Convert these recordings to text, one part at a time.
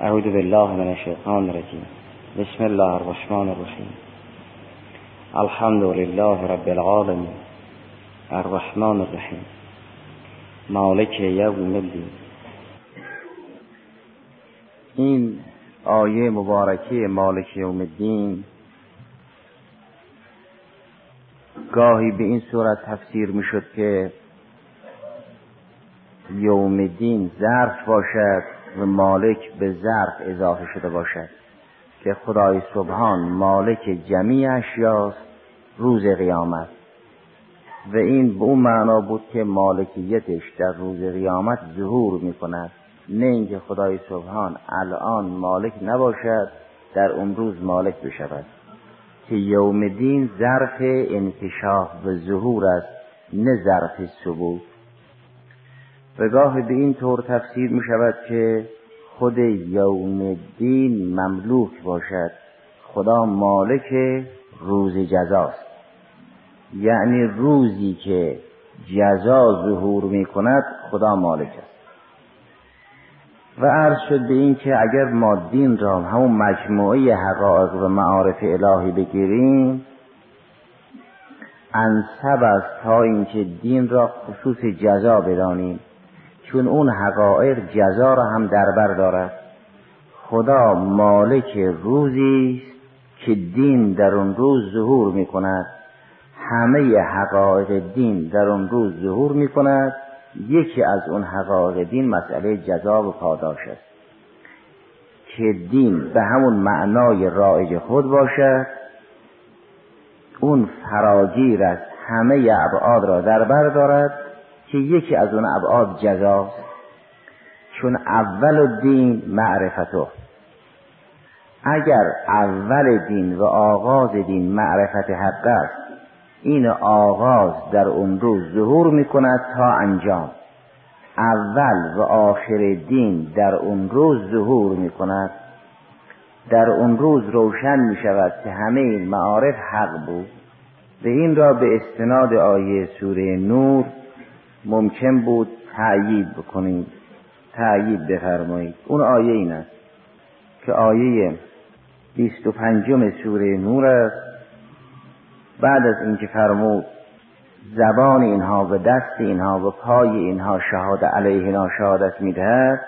اعوذ بالله من الشیطان الرجیم بسم الله الرحمن الرحیم الحمد لله رب العالمین الرحمن الرحیم مالک یوم الدین. این آیه مبارکه مالک یوم الدین گاهی به این صورت تفسیر می شد که یوم دین ظرف باشد. مالک به ظرف اضافه شده باشد که خدای سبحان مالک جمیع اشیاست روز قیامت. و این به اون معنا بود که مالکیتش در روز قیامت ظهور می کند نه اینکه خدای سبحان الان مالک نباشد در اون روز مالک بشود. که یوم دین ظرف انکشاف و ظهور است نه ظرف ثبوت. و گاه به این طور تفسیر می شود که خود یوم دین مملوک باشد. خدا مالک روز جزاست. یعنی روزی که جزا ظهور می کند خدا مالک است. و عرض شد به این که اگر ما دین را همون مجموعه حقایق و معارف الهی بگیریم انصب است تا اینکه دین را خصوص جزا بدانیم. چون اون حقایق جزا را هم در بر دارد. خدا مالک روزی است که دین در اون روز ظهور می کند. همه حقایق دین در اون روز ظهور می کند. یکی از اون حقایق دین مسئله جزا و پاداش است. که دین به همون معنای رایج خود باشد اون فراگیر است همه ابعاد را در بر دارد. که یکی از اون ابعاد جزاست چون اول دین معرفتو اگر اول دین و آغاز دین معرفت حق است این آغاز در اون روز ظهور می کند تا انجام. اول و آخر دین در اون روز ظهور می کند در اون روز روشن می شود که همه این معارف حق بود. به این را به استناد آیه سوره نور ممکن بود تأیید بکنید. تأیید بفرمایید. اون آیه این است که آیه بیست و پنجم سوره نور است. بعد از اینکه فرمود زبان اینها و دست اینها و پای اینها شهاد علیهنا شهادت می‌دهد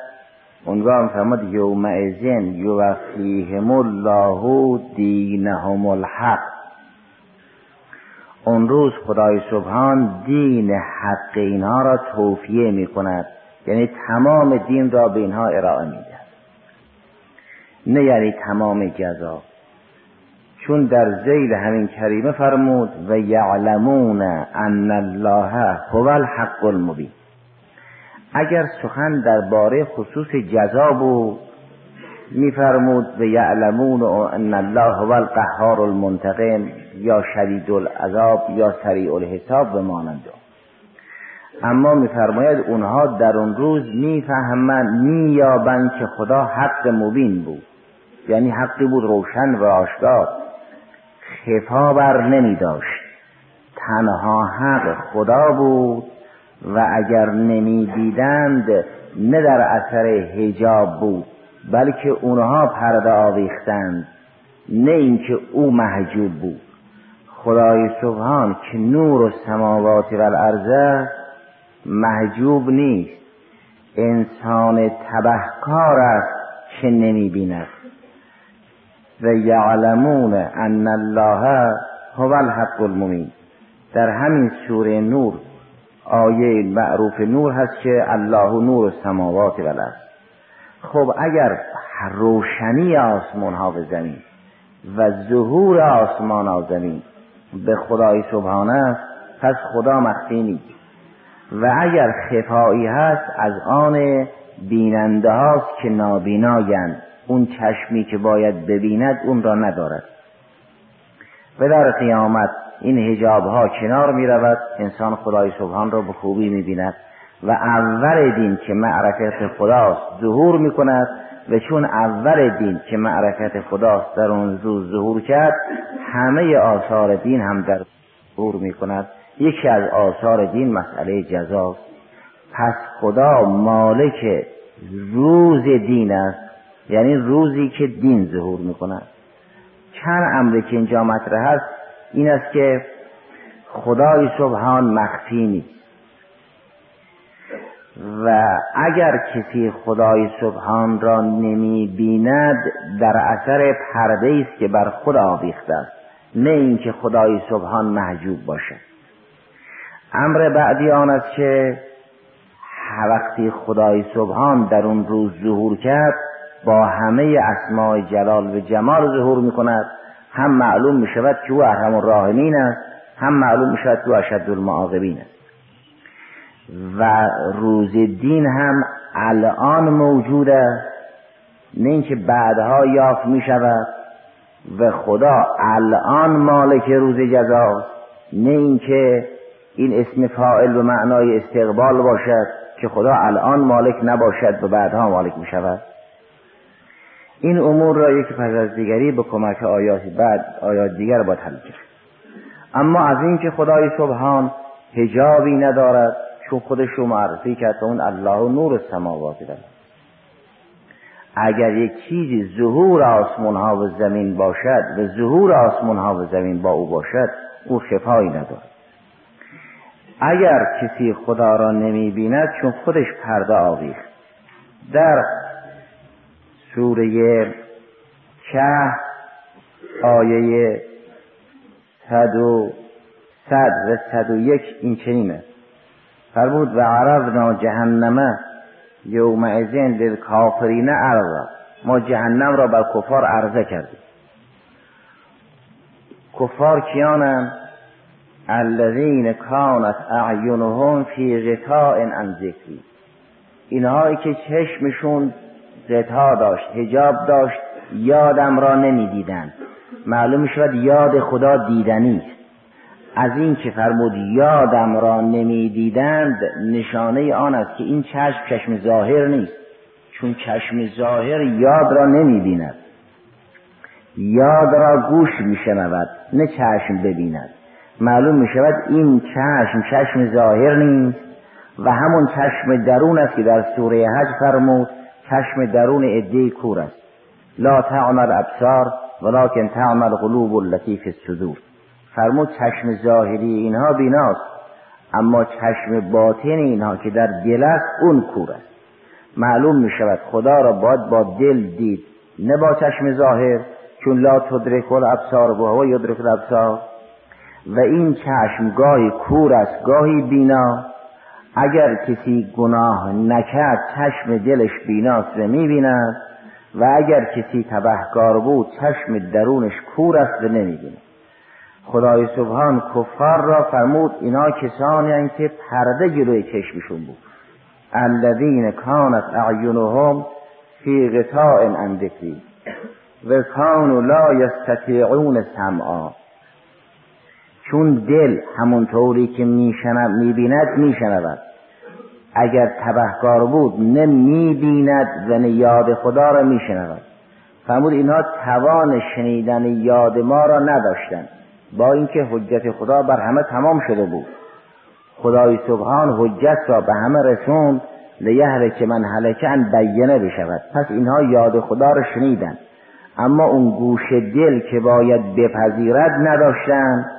اونگاه فرمود یومئذن یوفیهم الله دینهم الحق. اون روز خدای سبحان دین حق اینها را توفیه می کند یعنی تمام دین را به اینها ارائه می‌دهد. نه یعنی تمام جزا. چون در زیل همین کریمه فرمود و یعلمون ان الله هو الحق المبین. اگر سخن درباره خصوص جزا بود میفرمود و یعلمون ان الله هو القهار المنتقم یا شدید العذاب یا سریع الحساب و مانند اما میفرماید اونها در اون روز می‌فهمند مییابند که خدا حق مبین بود. یعنی حقی بود روشن و آشکار. خفا بر نمی داشت تنها حق خدا بود و اگر نمی دیدند نه در اثر هجاب بود. بلکه اونها پرده آویختند نه اینکه او محجوب بود. خدای سبحان که نور و سماوات و الارض محجوب نیست. انسان تبهکار است که نمی بیند و یعلمون ان الله هو الحق المبین. در همین سوره نور آیه معروف نور هست که الله نور السماوات و الارض خب اگر روشنی آسمان ها و زمین و ظهور آسمان ها زمین به خدای سبحانه است پس خدا مخفی نیست. و اگر خفایی هست از آن بیننده هاست که نابینایند. اون چشمی که باید ببیند اون را ندارد. و در قیامت این هجاب ها کنار می رود انسان خدای سبحان را به خوبی می بیند و اول دین که معرفت خداست ظهور می کند و چون اول دین که معرفت خداست در اون روز ظهور کرد همه آثار دین هم در ظهور می کند یکی از آثار دین مسئله جزاست. پس خدا مالک روز دین است یعنی روزی که دین ظهور می‌کند. چند امری که اینجا مطرح هست این است که خدای سبحان مخفی نیست. و اگر کسی خدای سبحان را نمی بیند در اثر پرده است که بر خود آویخته است نه اینکه خدای سبحان محجوب باشد امر بعدی آن است که وقتی خدای سبحان در اون روز ظهور کرد با همه اسماع جلال و جمال ظهور می کند هم معلوم می شود که او ارحم الراحمین است هم معلوم می شود که او اشد المعاقبین است. و روز دین هم الان موجود است نه اینکه بعدها یافت می شود و خدا الان مالک روز جزاست نه اینکه این اسم فائل به معنای استقبال باشد که خدا الان مالک نباشد و بعدها مالک می شود این امور را یکی پس از دیگری به کمک آیات بعد آیات دیگر باید حل کرد. اما از اینکه خدای سبحان هجابی ندارد چون خودش رو معرفی کرد اون الله نور سماوات دارد اگر یک چیزی ظهور آسمان ها و زمین باشد و ظهور آسمان ها و زمین با او باشد او خفایی ندارد. اگر کسی خدا را نمی بیند چون خودش پرده آویخت. در سوره که آیه صد و صد و صد و یک این چنینه. فرمود و عرضنا جهنمه یومئذین للکافرین عرضا ما جهنم را بر کفار عرضه کردیم. کفار کیانند الذین کانت اعینهم فی غطاء عن ذکری. اینهایی که چشمشون غطا داشت هجاب داشت یادم را نمی‌دیدند معلوم شود یاد خدا دیدنی است. از این که فرمود یادم را نمی‌دیدند نشانه آن است که این چشم چشم ظاهر نیست چون چشم ظاهر یاد را نمی‌بیند. یاد را گوش میشنود نه چشم ببیند. معلوم می شود این چشم چشم ظاهر نیست و همون چشم درون است که در سوره حج فرمود چشم درون عده کور است. لا تعمل ابصار ولکن تعمل قلوب التي في الصدور. فرمود چشم ظاهری اینها بیناست اما چشم باطن اینها که در دل است اون کور است. معلوم می شود خدا را باید با دل دید نه با چشم ظاهر چون لا تدرک الابصار و هو یدرک الابصار. و این چشم گاهی کور است گاهی بینا. اگر کسی گناه نکرد چشم دلش بیناست و می‌بیند و اگر کسی تبهکار بود چشم درونش کور است و نمی‌بیند. خدای سبحان کفار را فرمود اینا کسانی هستند که پرده جلوی چشمشون بود. الذین کانت اعینهم فی غطاء عن و کانوا لا یستطیعون سمعا. چون دل همونطوری که میشنب می‌بیند میشنود. اگر تبهکار بود نه می‌بیند و نه یاد خدا را میشنود. فرمود اینها توان شنیدن یاد ما را نداشتند. با اینکه حجت خدا بر همه تمام شده بود. خدای سبحان حجت را به همه رسوند که من هلکه ان بینه بشود. پس اینها یاد خدا را شنیدند اما اون گوش دل که باید بپذیرد نداشتند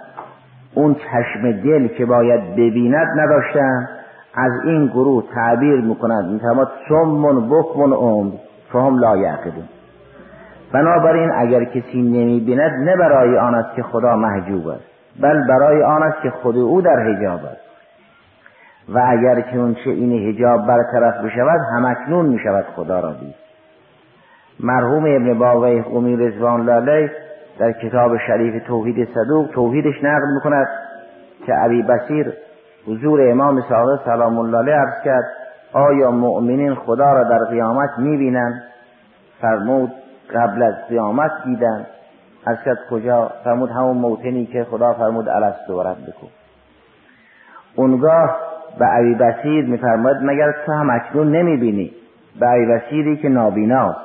اون چشم دل که باید ببیند نداشتن. از این گروه تعبیر می‌کنند. می‌تواند سمون بکمون عمر. فهم لا یعقلون. بنابراین اگر کسی نمی‌بیند نه برای آن است که خدا محجوب است بل برای آن است که خود او در حجاب است. و اگر که اون چه این حجاب برطرف بشود همکنون می‌شود خدا را دید. مرحوم ابن باوی قومی رزوان لاله در کتاب شریف توحید صدوق توحیدش نقل می‌کند که عبی بسیر حضور امام صادق سلام الله علیه عرض کرد آیا مؤمنین خدا را در قیامت می‌بینند؟ فرمود قبل از قیامت دیدن. از کجا؟ فرمود همون موتنی که خدا فرمود الست و بکن. اونگاه به عبی بسیر میفرماید مگر تو هم اکنون نمی‌بینی؟ به عبی بسیری که نابیناست.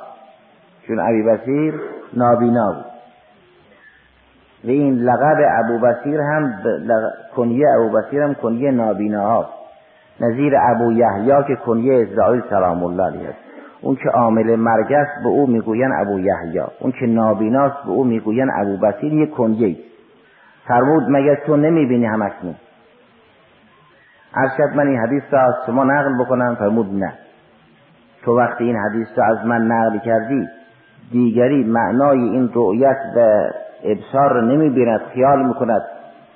چون عبی بسیر نابینا بود. و این لقب ابو بسیر هم کنیه ابو بسیر هم کنیه نابینا هاست نظیر ابو یحیی که کنیه اسرائیل سلام الله علیه اون که عامل مرگ است به او می‌گوین ابو یحیی. اون که نابیناست به او می‌گوین ابو بصیر یک کنیه فرمود مگر تو نمی‌بینی همکنون ارشد من این حدیث را از شما نقل بکنم. فرمود نه. تو وقتی این حدیث را از من نقل کردی دیگری معنای این رؤیت و ابصار را نمی‌بیند خیال می‌کند.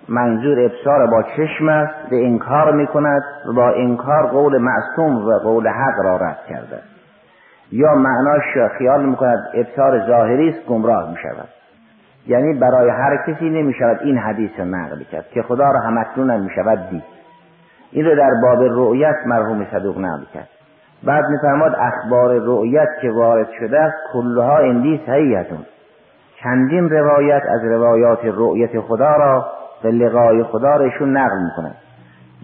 منظور ابصار با چشم است به انکار می‌کند و با انکار قول معصوم و قول حق را رد کرده. یا معناش خیال می‌کند ابصار ظاهری است گمراه می‌شود. یعنی برای هر کسی نمی‌شود این حدیث را نقل کرد که خدا را همکنون هم می‌شود دید. این رو در باب رؤیت مرحوم صدوق نقل کرد. بعد میفرماد اخبار رؤیت که وارد شده است کلها اندی صحیحتون. چندین روایت از روایات رؤیت خدا را به لقای خدا را ایشون نقل می‌کنند.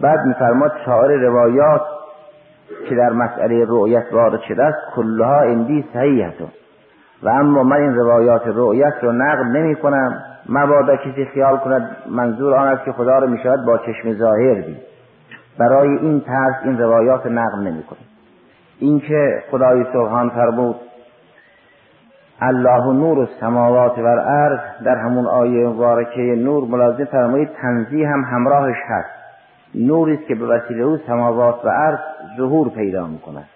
بعد میفرماد سایر روایات که در مسئله رؤیت وارد شده است کلها اندی صحیحتون و اما من این روایات رؤیت رو نقل نمی کنم. مبادا کسی خیال کند منظور آن است که خدا رو می‌شود با چشم ظاهر دید. برای این طرز این روایات نقل نمی کنم. اینکه خدای سبحان فرمود الله نور السماوات و الارض در همون آیه مبارکه نور ملازم فرمایید تنزیه هم همراهش هست. نوری است که به وسیله او سماوات و ارض ظهور پیدا می‌کند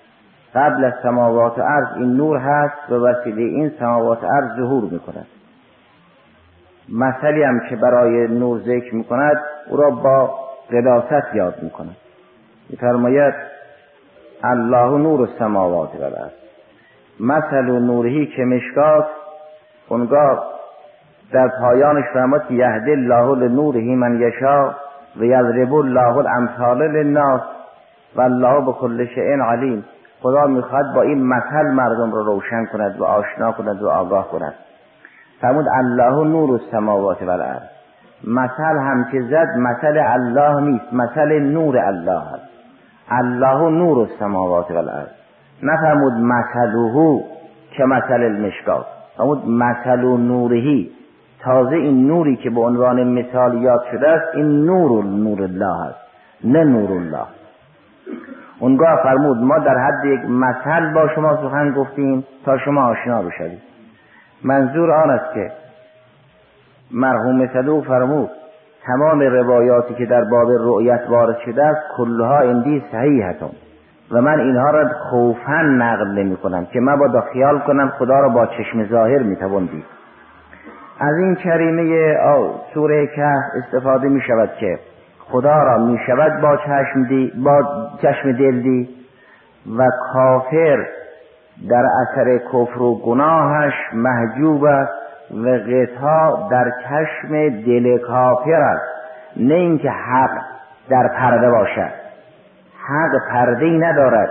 قبل از سماوات و ارض این نور هست به وسیله این سماوات و ارض ظهور می‌کند. مثلی هم که برای نور ذکر می‌کند او را با قداست یاد می‌کند. میفرماید الله نور السماوات و الارض. مثل نورهی که مشکات اونگاه در پایانش فرمود یهد الله لنورهی من یشا و یضرب الله الامثال للناس. و الله به کل علیم. خدا می‌خواد با این مثل مردم رو روشن کند و آشنا کند و آگاه کند. فرمود الله نور السماوات و الارض مثل هم که زد مثل الله نیست مثل نور الله هست الله نور السماوات و الارض نفرمود مثله که مثل المشکات. فرمود مثل نورهی تازه این نوری که به عنوان مثال یاد شده است این نور نور الله است نه نور الله. اونگاه فرمود ما در حد یک مثل با شما سخن گفتیم تا شما آشنا بشوید. منظور آن است که مرحوم صدوق فرمود تمام روایاتی که در باب رؤیت وارد شده است کلها اندی صحیحتون. و من اینها را خوفا نقل نمی کنم که با خیال کنم خدا را با چشم ظاهر می دید از این کریمه سوره که استفاده می شود که خدا را می شود با چشم, دی با چشم دل دی و کافر در اثر کفر و گناهش محجوب است و غطا در چشم دل کافر است. نه اینکه حق در پرده باشد. حق پرده ای ندارد.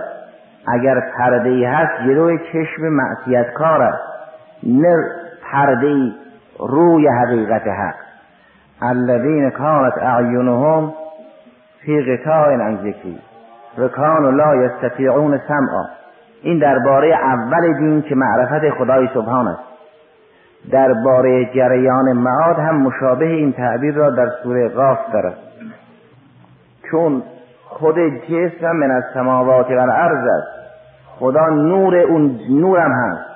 اگر پرده ای هست جلوی چشم معصیت کار است. نه پرده ای روی حقیقت حق. الذین کانت اعینهم فی غطاء عن ذکری و کانوا لا یستطیعون سمعا. این درباره اول دین که معرفت خدای سبحان است. درباره جریان معاد هم مشابه این تعبیر را در سوره قاف دارد. چون خود جسم من از سماوات و الارض است. خدا نور اون نورم هست.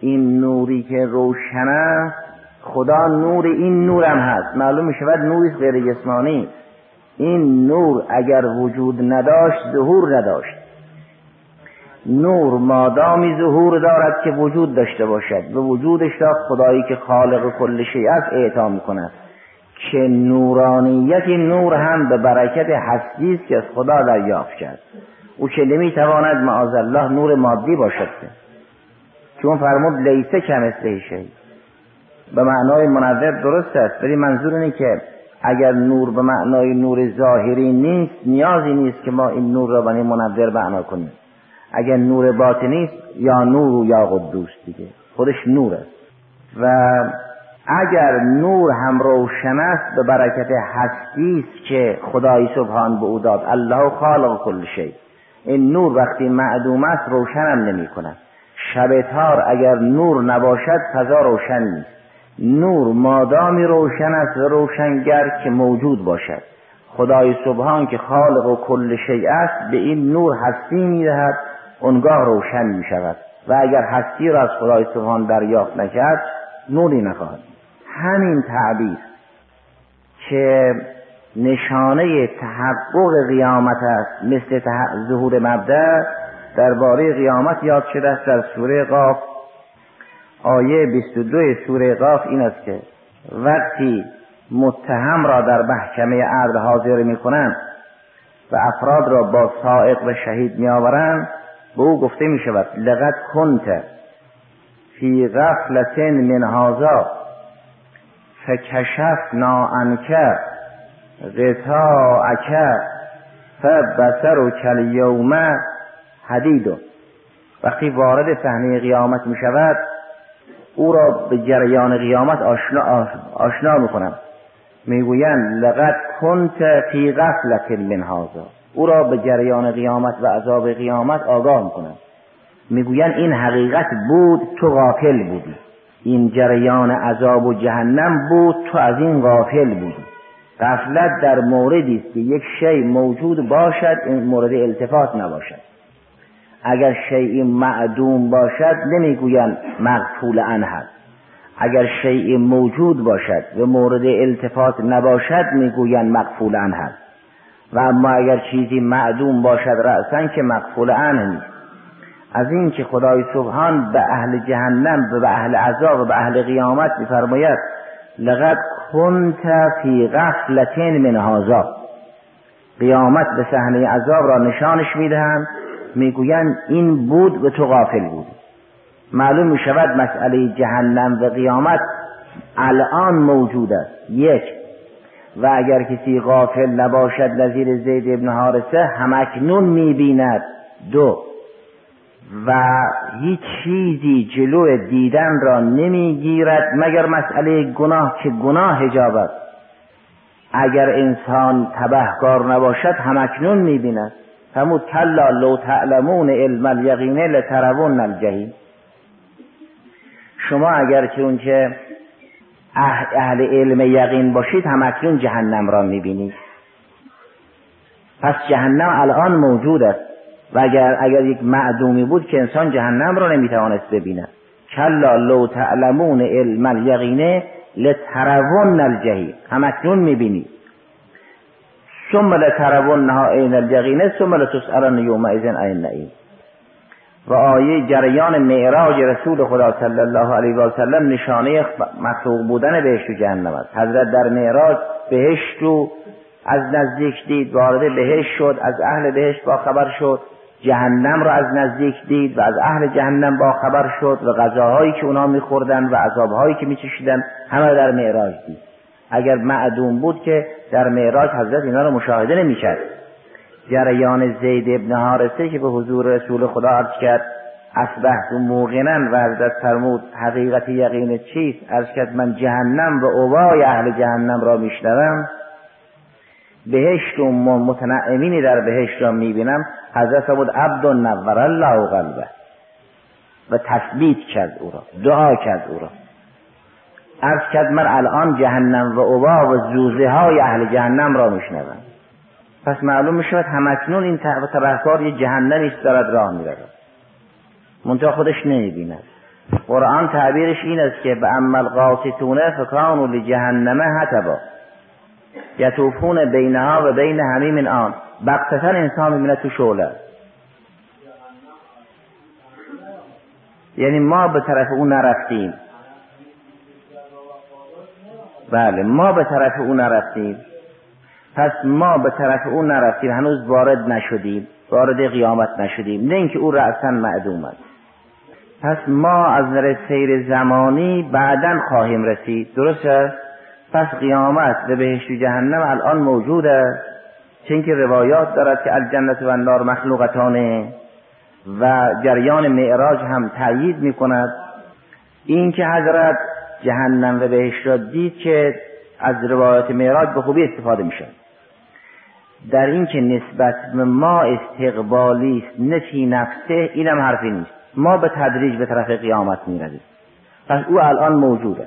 این نوری که روشن است خدا نور این نورم هست. معلوم می شود نوری غیر جسمانی. این نور اگر وجود نداشت ظهور نداشت. نور مادامی ظهور دارد که وجود داشته باشد. به وجودش را خدایی که خالق کل شیء است اعطا می‌کند. که نورانیت نور هم به برکت هستی است که از خدا دریافت کرد. او که نمی‌تواند معاذ الله نور مادی باشد. چون فرمود لیسه کمثله شی. به معنای منور درست است ولی منظور اینه که اگر نور به معنای نور ظاهری نیست نیازی نیست که ما این نور را به منور معنا کنیم. اگر نور باطنی است یا نور یا قدوس دیگه. خودش نور است. و اگر نور هم روشن است به برکت هستی است که خدای سبحان به او داد. الله خالق کل شی. این نور وقتی معدوم است روشن هم نمی کند. شب تار اگر نور نباشد فضا روشن نیست. نور مادامی روشن است و روشنگر که موجود باشد. خدای سبحان که خالق و کل شیء است به این نور هستی می‌دهد اونگاه روشن می شود و اگر هستی را از خدای سبحان دریافت نکرد نوری نخواهد همین تعبیر که نشانه تحقق قیامت است مثل ظهور مبدع درباره قیامت یاد شده است در سوره قاف. آیه 22 سوره قاف این است که وقتی متهم را در محکمه عرض حاضر می کنند و افراد را با سائق و شهید می آورند به او گفته می شود لقد کنت فی غفلت من هذا فکشفنا عنک غطاءک کل یوم حدید وقتی وارد صحنه قیامت می شود او را به جریان قیامت آشنا, آشنا می کنم می‌گویند لقد کنت فی غفلت من هذا. او را به جریان قیامت و عذاب قیامت آگاه می‌کنند می‌گویند این حقیقت بود تو غافل بودی. این جریان عذاب و جهنم بود تو از این غافل بودی. غفلت در موردی است که یک شی موجود باشد این مورد التفات نباشد. اگر شیء معدوم باشد نمی‌گویند مغفول عنه اگر شیء موجود باشد و مورد التفات نباشد می‌گویند مغفول عنه و اما اگر چیزی معدوم باشد رأسا که مغفول عنه نیست. از این که خدای سبحان به اهل جهنم و به اهل عذاب و به اهل قیامت میفرماید لقد کنت فی غفلت من هذا. قیامت به صحنه عذاب را نشانش می‌دهند. می‌گویند این بود و تو غافل بود معلوم می شود مسئله جهنم و قیامت الان موجود است. یک و اگر کسی غافل نباشد نظیر زید ابن حارسه همکنون می‌بیند. دو و هیچ چیزی جلو دیدن را نمی‌گیرد مگر مسئله گناه که گناه حجاب است. اگر انسان تبهکار نباشد همکنون می‌بیند. فرمود کلا لو تعلمون علم الیقینه لترون الجحیم شما اگر که اونچه اهل علم یقین باشید همکنون جهنم را می‌بینید. پس جهنم الان موجود است. و اگر اگر یک معدومی بود که انسان جهنم را نمی‌توانست ببیند. کلا لو تعلمون علم الیقینه لترون الجحیم همکنون می‌بینید. ثم لترونها عین الیقینه ثم لتسالن یومئذ عن النعیم. و آیه جریان معراج رسول خدا صلی الله علیه و سلم نشانه مخلوق بودن بهشت و جهنم است. حضرت در معراج بهشت رو از نزدیک دید وارد بهشت شد از اهل بهشت با خبر شد جهنم را از نزدیک دید و از اهل جهنم با خبر شد و غذاهایی که اونا میخوردن و عذابهایی که میچشیدن همه در معراج دید. اگر معدوم بود که در معراج حضرت اینا رو مشاهده نمی‌کرد. جریان زید ابن حارسه که به حضور رسول خدا عرض کرد اصبحت موقنا و حضرت فرمود حقیقت یقین چیست؟ عرض کرد من جهنم و اوای اهل جهنم را میشنوم. بهشت و متنعمینی در بهشت را می‌بینم. حضرت فرمود عبد نور الله قلبه. و تثبیت کرد او را دعا کرد او را. عرض کرد من الان جهنم و اوبا و زوزه های اهل جهنم را میشنوم. پس معلوم می شود همکنون این تبهکار یه جهنمی دارد راه می رود منتها خودش نمی بیند قرآن تعبیرش این است که به عمل قاسطونه فکانو لجهنمه حتبا یطوفون بینها و بین همیم آن. بقتتا انسان می‌بینه تو شعله. یعنی ما به طرف اون نرفتیم. بله ما به طرف اون نرفتیم. پس ما به طرف او نرفتیم هنوز وارد نشدیم وارد قیامت نشدیم. نه اینکه او رأسا معدوم است. پس ما از نظر سیر زمانی بعدا خواهیم رسید. درست است؟ پس قیامت به بهشت و جهنم الان موجود است. چون که روایات دارد که الجنت و النار مخلوقتانه و جریان معراج هم تأیید می کند این که حضرت جهنم و بهشت را دید که از روایات معراج به خوبی استفاده می شود در این که نسبت به ما استقبالی است نفی نفسه اینم حرفی نیست. ما به تدریج به طرف قیامت می‌رویم. پس او الان موجوده.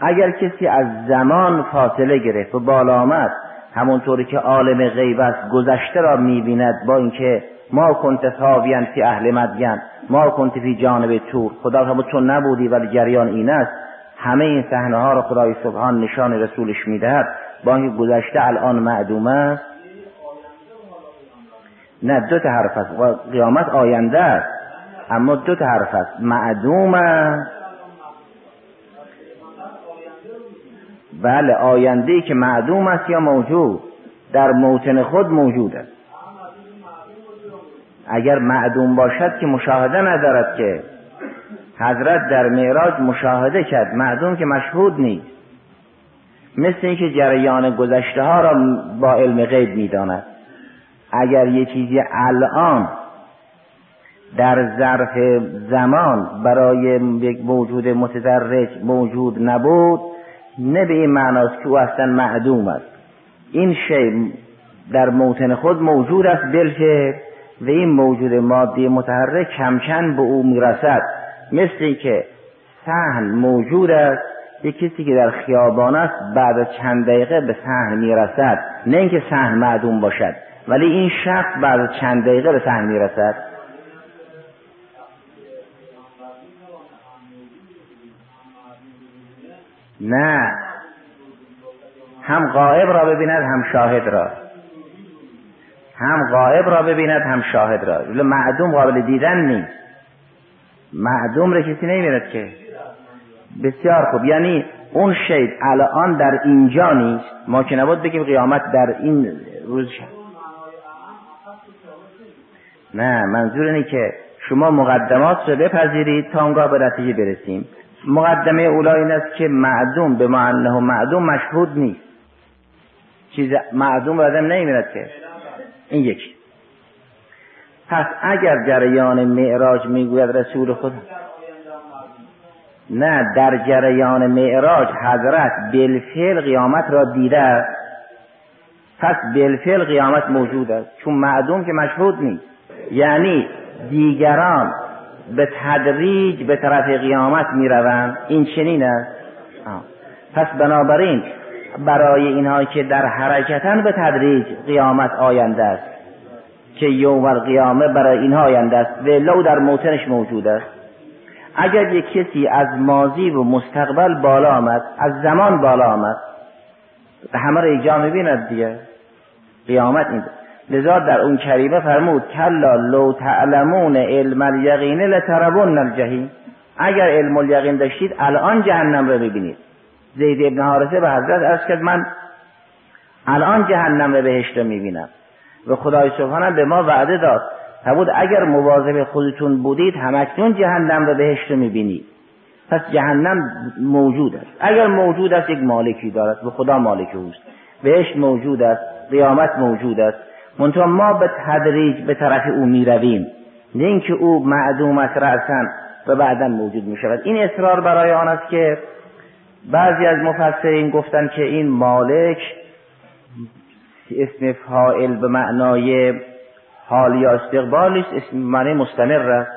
اگر کسی از زمان فاصله گرفت و بالا آمد همونطوری که عالم غیب است گذشته را می‌بیند با اینکه ما کنت ثاویان فی اهل مدین ما کنت فی جانب تور خدا هم تو نبودی ولی جریان این است همه این صحنه ها رو خدای سبحان نشان رسولش می‌دهد. با اینکه گذشته الان معدوم است. نه دو تا حرف است. قیامت آینده است. اما دو تا حرف است. معدوم است. بله آینده ای که معدوم است یا موجود؟ در موطن خود موجود است. اگر معدوم باشد که مشاهده ندارد که حضرت در معراج مشاهده کرد. معدوم که مشهود نیست. مثل اینکه جریان گذشته ها را با علم غیب می‌داند. اگر یه چیزی الان در ظرف زمان برای یک موجود متدرج موجود نبود نه به این معناست که او اصلا معدوم است. این شی در موطن خود موجود است بلکه و این موجود مادی متحرک کم به او می‌رسد. مثل که سهن موجود است یک کسی که در خیابان است بعد از چند دقیقه به سهن می‌رسد. نه اینکه سهن معدوم باشد ولی این شخص بعد از چند دقیقه به سهن می‌رسد. نه. هم غائب را ببیند هم شاهد را. هم غائب را ببیند هم شاهد را. معدوم قابل دیدن نیست. معدوم را کسی نمی‌بیند که. بسیار خوب. یعنی اون شید الان در اینجا نیست. ما که نبود بگیم قیامت در این روز شد. نه منظور اینه که شما مقدمات رو بپذیرید تا اونگاه به نتیجه برسیم. مقدمه اولا این است که معدوم به معنه معدوم مشهود نیست. چیز معدوم آدم نمی‌بیند که این یکی. پس اگر جریان معراج می‌گوید رسول خدا نه در جریان معراج حضرت بالفعل قیامت را دیده پس بالفعل قیامت موجود است. چون معدوم که مشهود نیست. یعنی دیگران به تدریج به طرف قیامت می‌روند. این چنین است. پس بنابراین برای اینها که در حرکتن به تدریج قیامت آینده است. که یوم القیامه برای اینها آینده است. و لو در موتنش موجود است. اگر یک کسی از ماضی و مستقبل بالا آمد از زمان بالا آمد همه را یک جا می‌بیند دیگه. قیامت این لذا در اون کریمه فرمود کلا لو تعلمون علم الیقین لترون الجحیم. اگر علم الیقین داشتید الان جهنم رو ببینید زید ابن حارثه به حضرت ارز کرد من الان جهنم رو بهشت رو می‌بینم. و خدای سبحانه به ما وعده داد. بود اگر مواظب خودتون بودید همکنون جهنم رو بهشت رو می‌بینید. پس جهنم موجود است. اگر موجود است یک مالکی دارد. و خدا مالک اوست. بهشت موجود است. قیامت موجود است. منتها ما به تدریج به طرف او می‌رویم. نه اینکه او معدوم است رأسا و بعدا موجود می شود این اصرار برای آن است که بعضی از مفسرین گفتن که این مالک اسم فائل به معنای حال یا استقبال است اسم معنی مستمر است.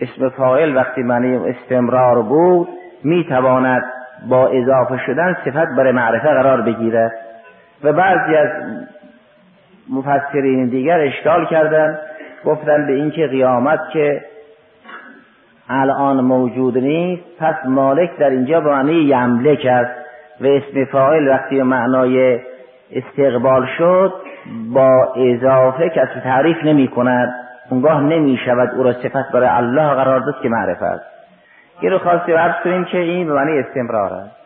اسم فائل وقتی معنی استمرار بود می تواند با اضافه شدن صفت برای معرفه قرار بگیرد. و بعضی از مفسرین دیگر اشکال کردن گفتن به اینکه قیامت که الان موجود نیست پس مالک در اینجا به معنی یملک است. و اسم فاعل وقتی معنای استقبال شد با اضافه کسی تعریف نمی کند. اونگاه نمی شود او را صفت برای الله قرار داد که معرفت این رو خواستی عرض کنیم که این به معنی استمرار است.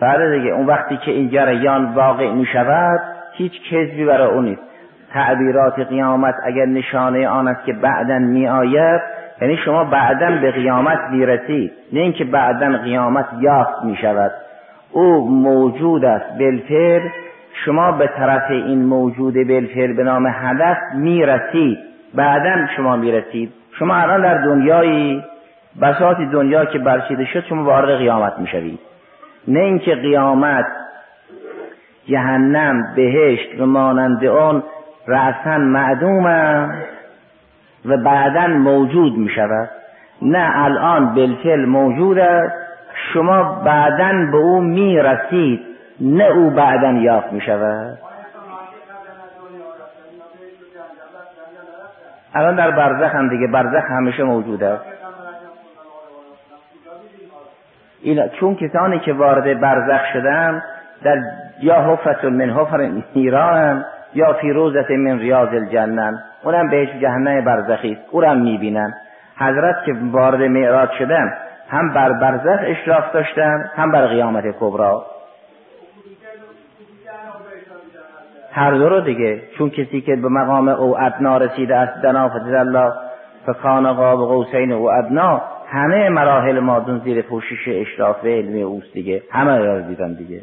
بله دیگه اون وقتی که این جریان واقع می شود هیچ کذبی برای اون نیست. تعبیرات قیامت اگر نشانه آن است که بعدا می آید یعنی شما بعدا به قیامت می‌رسید. نه اینکه بعدا قیامت یافت می شود او موجود است. بالفعل شما به طرف این موجود بالفعل به نام هدف می‌رسید. بعدا شما می‌رسید. شما الان در دنیایی بساط دنیا که برچیده شد شما وارد قیامت می‌شوید. نه اینکه قیامت جهنم بهشت و مانند آن رأسا معدوم و بعدا موجود می شود نه الان بالفعل موجود است شما بعدا به او می‌رسید نه او بعدا یافت می شود الان در برزخ هم دیگه برزخ همیشه موجود است این چون کسانی که وارد برزخ شدن در یا حفت من حفر ایران یا فی روزت من ریاض الجنن اونم بهش جهنم برزخی است. او هم می‌بینن. حضرت که وارد معراج شدن هم بر برزخ اشراف داشتن هم بر قیامت کبرا. هر دو رو دیگه. چون کسی که به مقام او ادنا رسیده است دنا الله فکان قاب قوسین او ادنا همه مراحل مادون زیر پوشش اشراف علمی اوست دیگه. همه رو دیدن دیگه.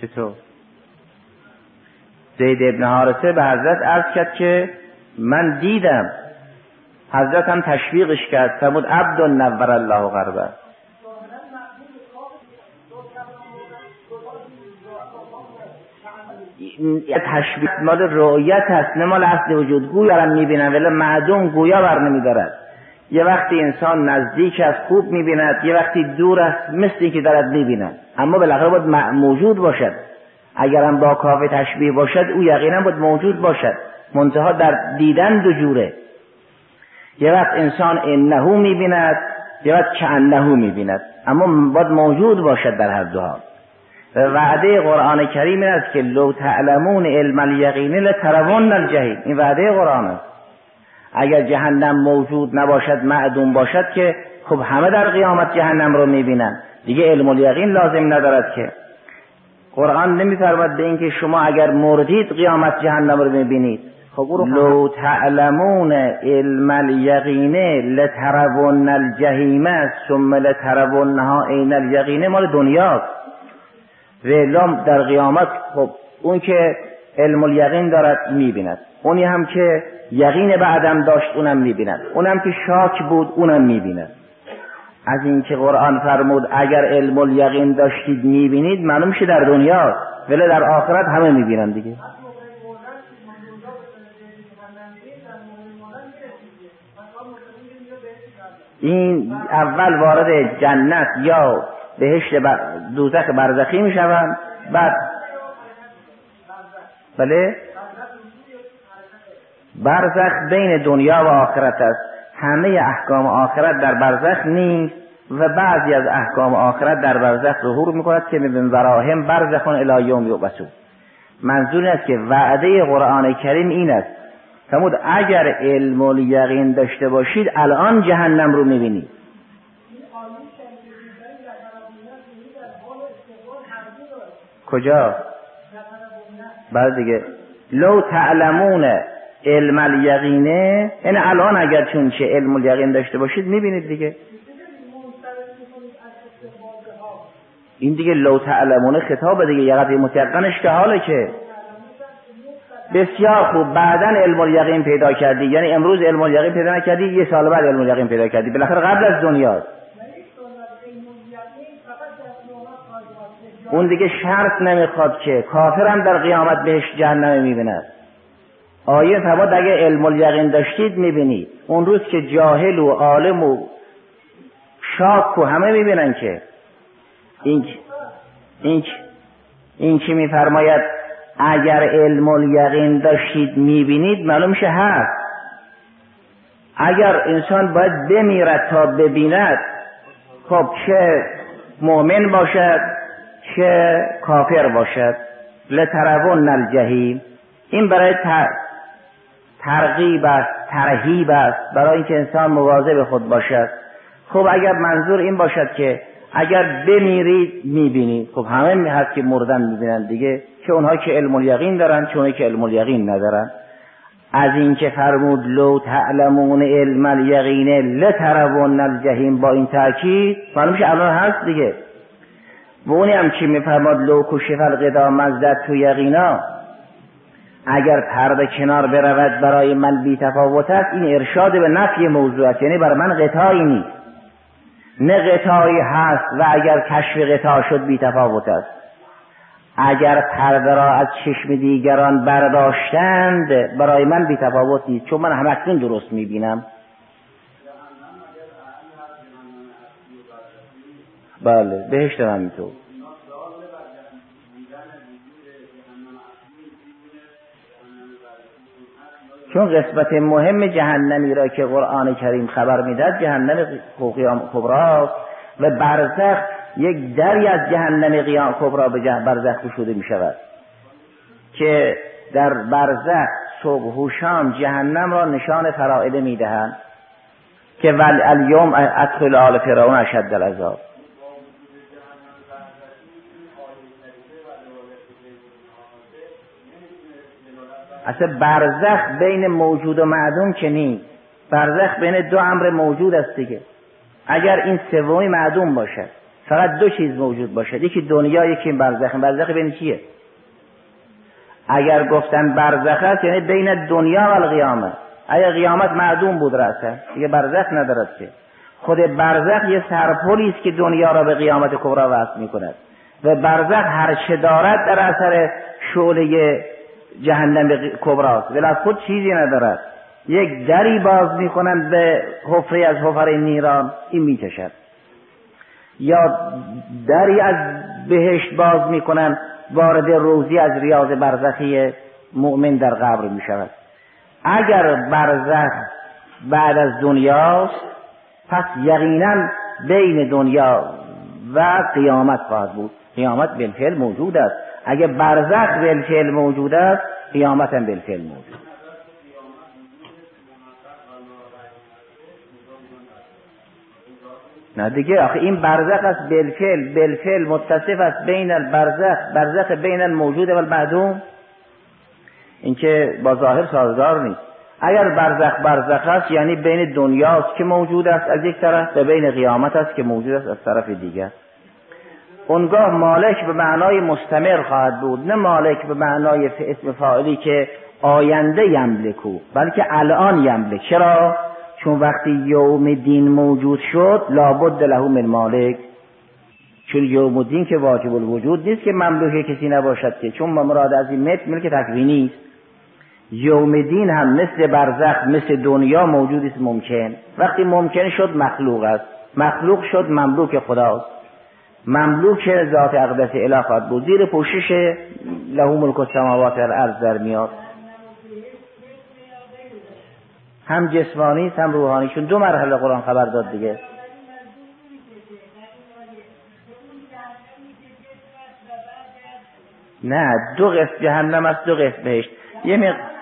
چطور؟ زید ابن حارسه به حضرت عرض کرد که من دیدم. حضرت هم تشویقش کرد. فرمود عبد نور الله غربه. تشبیه مال رؤیت هست نه مال اصل وجود. گویا را می‌بینن ولی معدوم گویا بر نمیدارد. یه وقتی انسان نزدیک است خوب می‌بیند. یه وقتی دور است مثل اینکه دارد می‌بیند. اما بالاخره باید موجود باشد. اگرم با کافه تشبیه باشد او یقینا باید موجود باشد. منتها در دیدن دو جوره. یه وقت انسان انهو می‌بیند یه وقت که انهو می‌بیند. اما باید موجود باشد در هر دو حال. وعده قرآن کریم این است که لو تعلمون علم الیقین لترون الجحیم. این وعده قرآن است. اگر جهنم موجود نباشد معدوم باشد که خب همه در قیامت جهنم رو می‌بینن. دیگه علم الیقین لازم ندارد که قرآن نمیفرماد به اینکه شما اگر مردید قیامت جهنم رو می‌بینید. خب لو تعلمون علم الیقینه لترون الجحیم ثم لترونها عین الیقینه مال دنیاست. و در قیامت خب اون که علم الیقین دارد می‌بیند. اونی هم که یقین بعدم داشت اونم می‌بیند. اونم که شاک بود اونم می‌بیند. از اینکه قرآن فرمود اگر علم الیقین داشتید می‌بینید معلوم شه در دنیا ولی در آخرت همه می‌بینن دیگه. این اول وارد جنت یا بهشت دوزخ برزخی می‌شوند بعد بله؟ برزخ بین دنیا و آخرت است. همه احکام آخرت در برزخ نیست و بعضی از احکام آخرت در برزخ ظهور می‌کند که من وراهم برزخون الی یوم یبعثون. منظور است که وعده قرآن کریم این است. فرمود اگر علم یقین داشته باشید الان جهنم رو می‌بینید. کجا؟ بعد دیگه. لو تعلمون علم الیقینه این الان اگر چون چه علم الیقین داشته باشید می‌بینید دیگه. این دیگه لو تعلمون خطاب دیگه یقت متیقنش که حاله که. بسیار خوب بعدا علم الیقین پیدا کردی. یعنی امروز علم الیقین پیدا نکردی یه سال بعد علم الیقین پیدا کردی. بالاخره قبل از دنیاست اون دیگه شرط نمی‌خواد که کافرم در قیامت بهش جهنم می‌بیند. آیه فرمود اگه علم الیقین داشتید می‌بینید. اون روز که جاهل و عالم و شاک و همه می‌بینن که این این این که میفرماید؟ اگر علم الیقین داشتید می‌بینید معلوم میشه هست. اگر انسان باید بمیرد تا ببیند خب چه مؤمن باشد چه کافر باشد. لترون الجحیم. این برای ترغیب است ترهیب است. برای اینکه انسان مواظب خود باشد. خب اگر منظور این باشد که اگر بمیرید می‌بینید. خب همه هست که مردن می‌بینن دیگه. چه اونها که علم الیقین دارن اونها که علم الیقین ندارن. از اینکه فرمود لو تعلمون علم الیقین لترون الجحیم. با این تاکید معلوم الان هست دیگه. و اونی هم که میفرماد لو کشف القدا مزدد تو یقینا. اگر پرده کنار برود برای من بی تفاوت است این ارشاد به نفی موضوع است. یعنی برای من قطعی نیست. نه قطعی هست و اگر کشف قطع شد بی تفاوت است. اگر پرده را از چشم دیگران برداشتند برای من بی تفاوت نیست چون من همکنون درست می‌بینم. بله بهشت هم همینطور چون قسمت مهم جهنمی را که قرآن کریم خبر می‌دهد جهنم قیام کبراست و برزخ یک دری از جهنم قیام کبرا به برزخ گشوده می شود که در برزخ صبح و شام جهنم را نشان فرائده می‌دهند که ول الیوم ادخل آل فرعون اشد العذاب. اصلا برزخ بین موجود و معدوم که نیست. برزخ بین دو امر موجود است دیگه. اگر این سومی معدوم باشد فقط دو چیز موجود باشد. یکی دنیا یکی برزخ. برزخ بین چیه؟ اگر گفتن برزخ است یعنی بین دنیا و القیامت. اگر قیامت معدوم بود راسته دیگه برزخ ندارد که. خود برزخ یه سرپلی است که دنیا را به قیامت کبرا وصل می‌کند. و برزخ هر چه دارد در اثر شعله جهنم کبراست. ولی از خود چیزی ندارد. یک دری باز می‌کنند به حفره از حفره نیران این می‌کشد. یا دری از بهشت باز می‌کنند وارد روزی از ریاض برزخی مؤمن در قبر می شود اگر برزخ بعد از دنیاست پس یقینا بین دنیا و قیامت خواهد بود. قیامت بالفعل موجود است. اگر برزخ بالفعل موجود است قیامت هم بالفعل موجود نه دیگه آخه این برزخ است بالفعل بالفعل متصف است بین البرزخ برزخ بین الموجود و المعدوم این که با ظاهر سازگار نیست. اگر برزخ برزخ است یعنی بین دنیاست که موجود است از یک طرف و بین قیامت است که موجود است از طرف دیگر. اونگاه مالک به معنای مستمر خواهد بود نه مالک به معنای اسم فاعلی که آینده یملکو بلکه الان یملک. چرا؟ چون وقتی یوم دین موجود شد لابد له من مالک. چون یوم دین که واجب الوجود نیست که مملوک کسی نباشد که چون مراد از این ملک ملک تکوینی است یوم دین هم مثل برزخ مثل دنیا موجود است ممکن. وقتی ممکن شد مخلوق است. مخلوق شد مملوک خداست. مملوک ذات اقدس اله خواهد بود. زیر پوشش له ملک السماوات والارض در میاد. هم جسمانی هم روحانی. چون دو مرحله قرآن خبر داد دیگه. نه دو قسم جهنم است دو قسم بهشت. یه مق...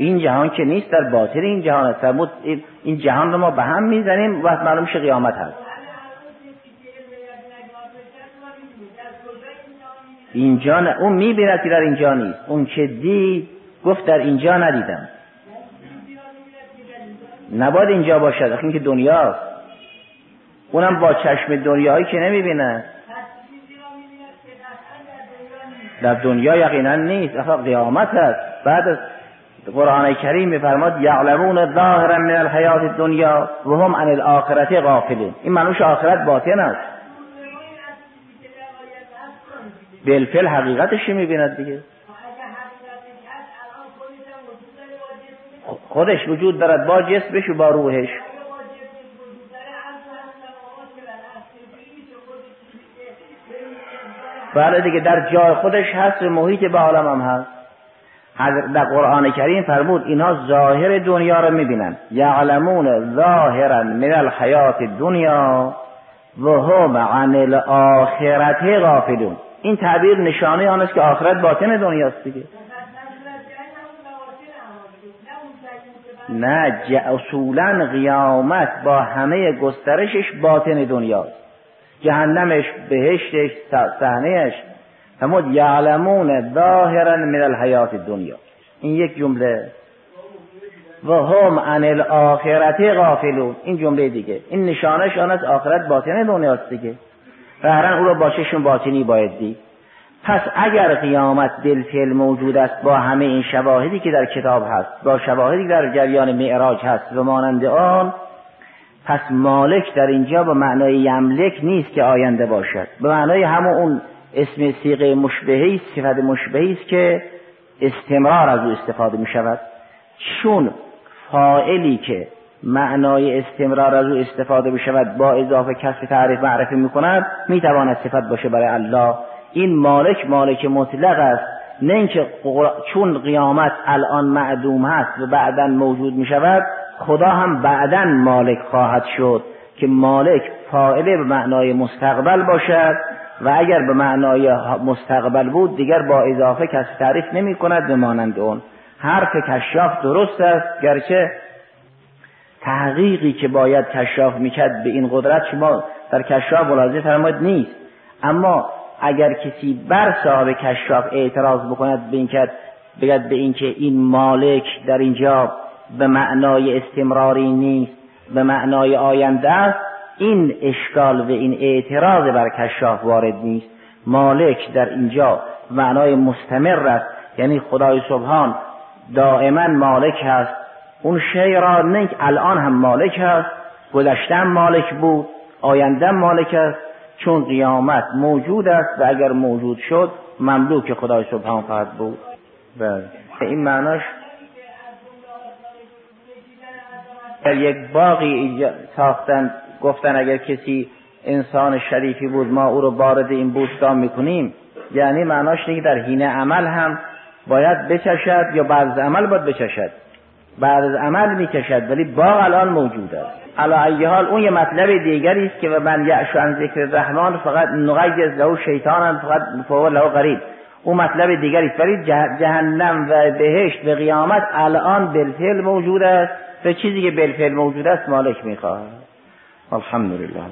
این جهان که نیست در باطن این جهان است. این جهان رو ما به هم می‌زنیم و معلوم شه قیامت هست. اینجا نه اون می‌بیند که در اینجا نیست. اون که دید گفت در اینجا ندیدم. نباید اینجا باشد. این که دنیاست. اونم با چشم دنیایی که نمی‌بینه. در دنیا یقینا نیست. اخلا قیامت هست. بعد از قرآن کریم میفرماد یعلمون ظاهرا من الحیات دنیا و هم عن الاخرت غافلین این منوش آخرت باطن است. بالفعل حقیقتش می‌بیند دیگه؟ خودش وجود دارد با جسمش و با روحش. بله دیگه در جای خودش هست و محیط به عالم هم هست. در قرآن کریم فرمود اینها ظاهر دنیا رو می‌بینن. یعلمون ظاهرا من الحیات دنیا و هم عن الاخرت غافلون. این تعبیر نشانه آن است که آخرت باطن دنیاست دیگه. نه اصولا قیامت با همه گسترشش باطن دنیاست. جهنمش بهشتش صحنهش فرمود یعلمون ظاهرا من الحیات دنیا این یک جمله. و هم عن الاخرت غافلون. این جمله دیگه. این نشانش آن است آخرت باطن دنیاست دیگه. قهرن او را با چشم باطنی باید دید. پس اگر قیامت بالفعل موجود است با همه این شواهدی که در کتاب هست با شواهدی در جریان معراج هست و مانند آن پس مالک در اینجا به معنای یملک نیست که آینده باشد. به معنای همون اون اسم سیغه مشبهی صفت مشبهی است که استمرار از او استفاده می شود چون فائلی که معنای استمرار از او استفاده بشود با اضافه کسب تعریف معرفی می‌کند می‌تواند صفت باشه برای الله. این مالک مالک مطلق است. نه اینکه چون قیامت الان معدوم هست و بعدا موجود می شود خدا هم بعدا مالک خواهد شد که مالک فائله به معنای مستقبل باشد. و اگر به معنای مستقبل بود دیگر با اضافه کسی تعریف نمی کند به مانند اون. حرف کشاف درست است گرچه تحقیقی که باید کشاف می‌کرد به این قدرت شما در کشاف ملاحظه فرماید نیست. اما اگر کسی بر صاحب کشاف اعتراض بکند به این بگد به اینکه این مالک در اینجا به معنای استمراری نیست به معنای آینده است این اشکال و این اعتراض بر کشاف وارد نیست. مالک در اینجا معنای مستمر است. یعنی خدای سبحان دائما مالک هست. اون شی را نه الان هم مالک هست. گذشته مالک بود آینده مالک است. چون قیامت موجود است و اگر موجود شد مملوک خدای سبحان خواهد بود. بله. این معناش در یک باقی ساختن گفتن اگر کسی انسان شریفی بود ما او رو وارد این بوستان می‌کنیم. یعنی معناش اینه در حین عمل هم باید بچشد یا بعد از عمل باید بچشد. بعد از عمل می‌کشد ولی باغ الان موجود است. علا حال اون یه مطلب دیگری است که من یعشو عن ذکر الرحمن فقط نغیز له شیطان فقط فهو له قریب اون مطلب دیگری است. ولی جهنم و بهشت و قیامت الان بالفعل موجود است. و چیزی که بالفعل موجود است مالک می‌خواهد والحمد لله.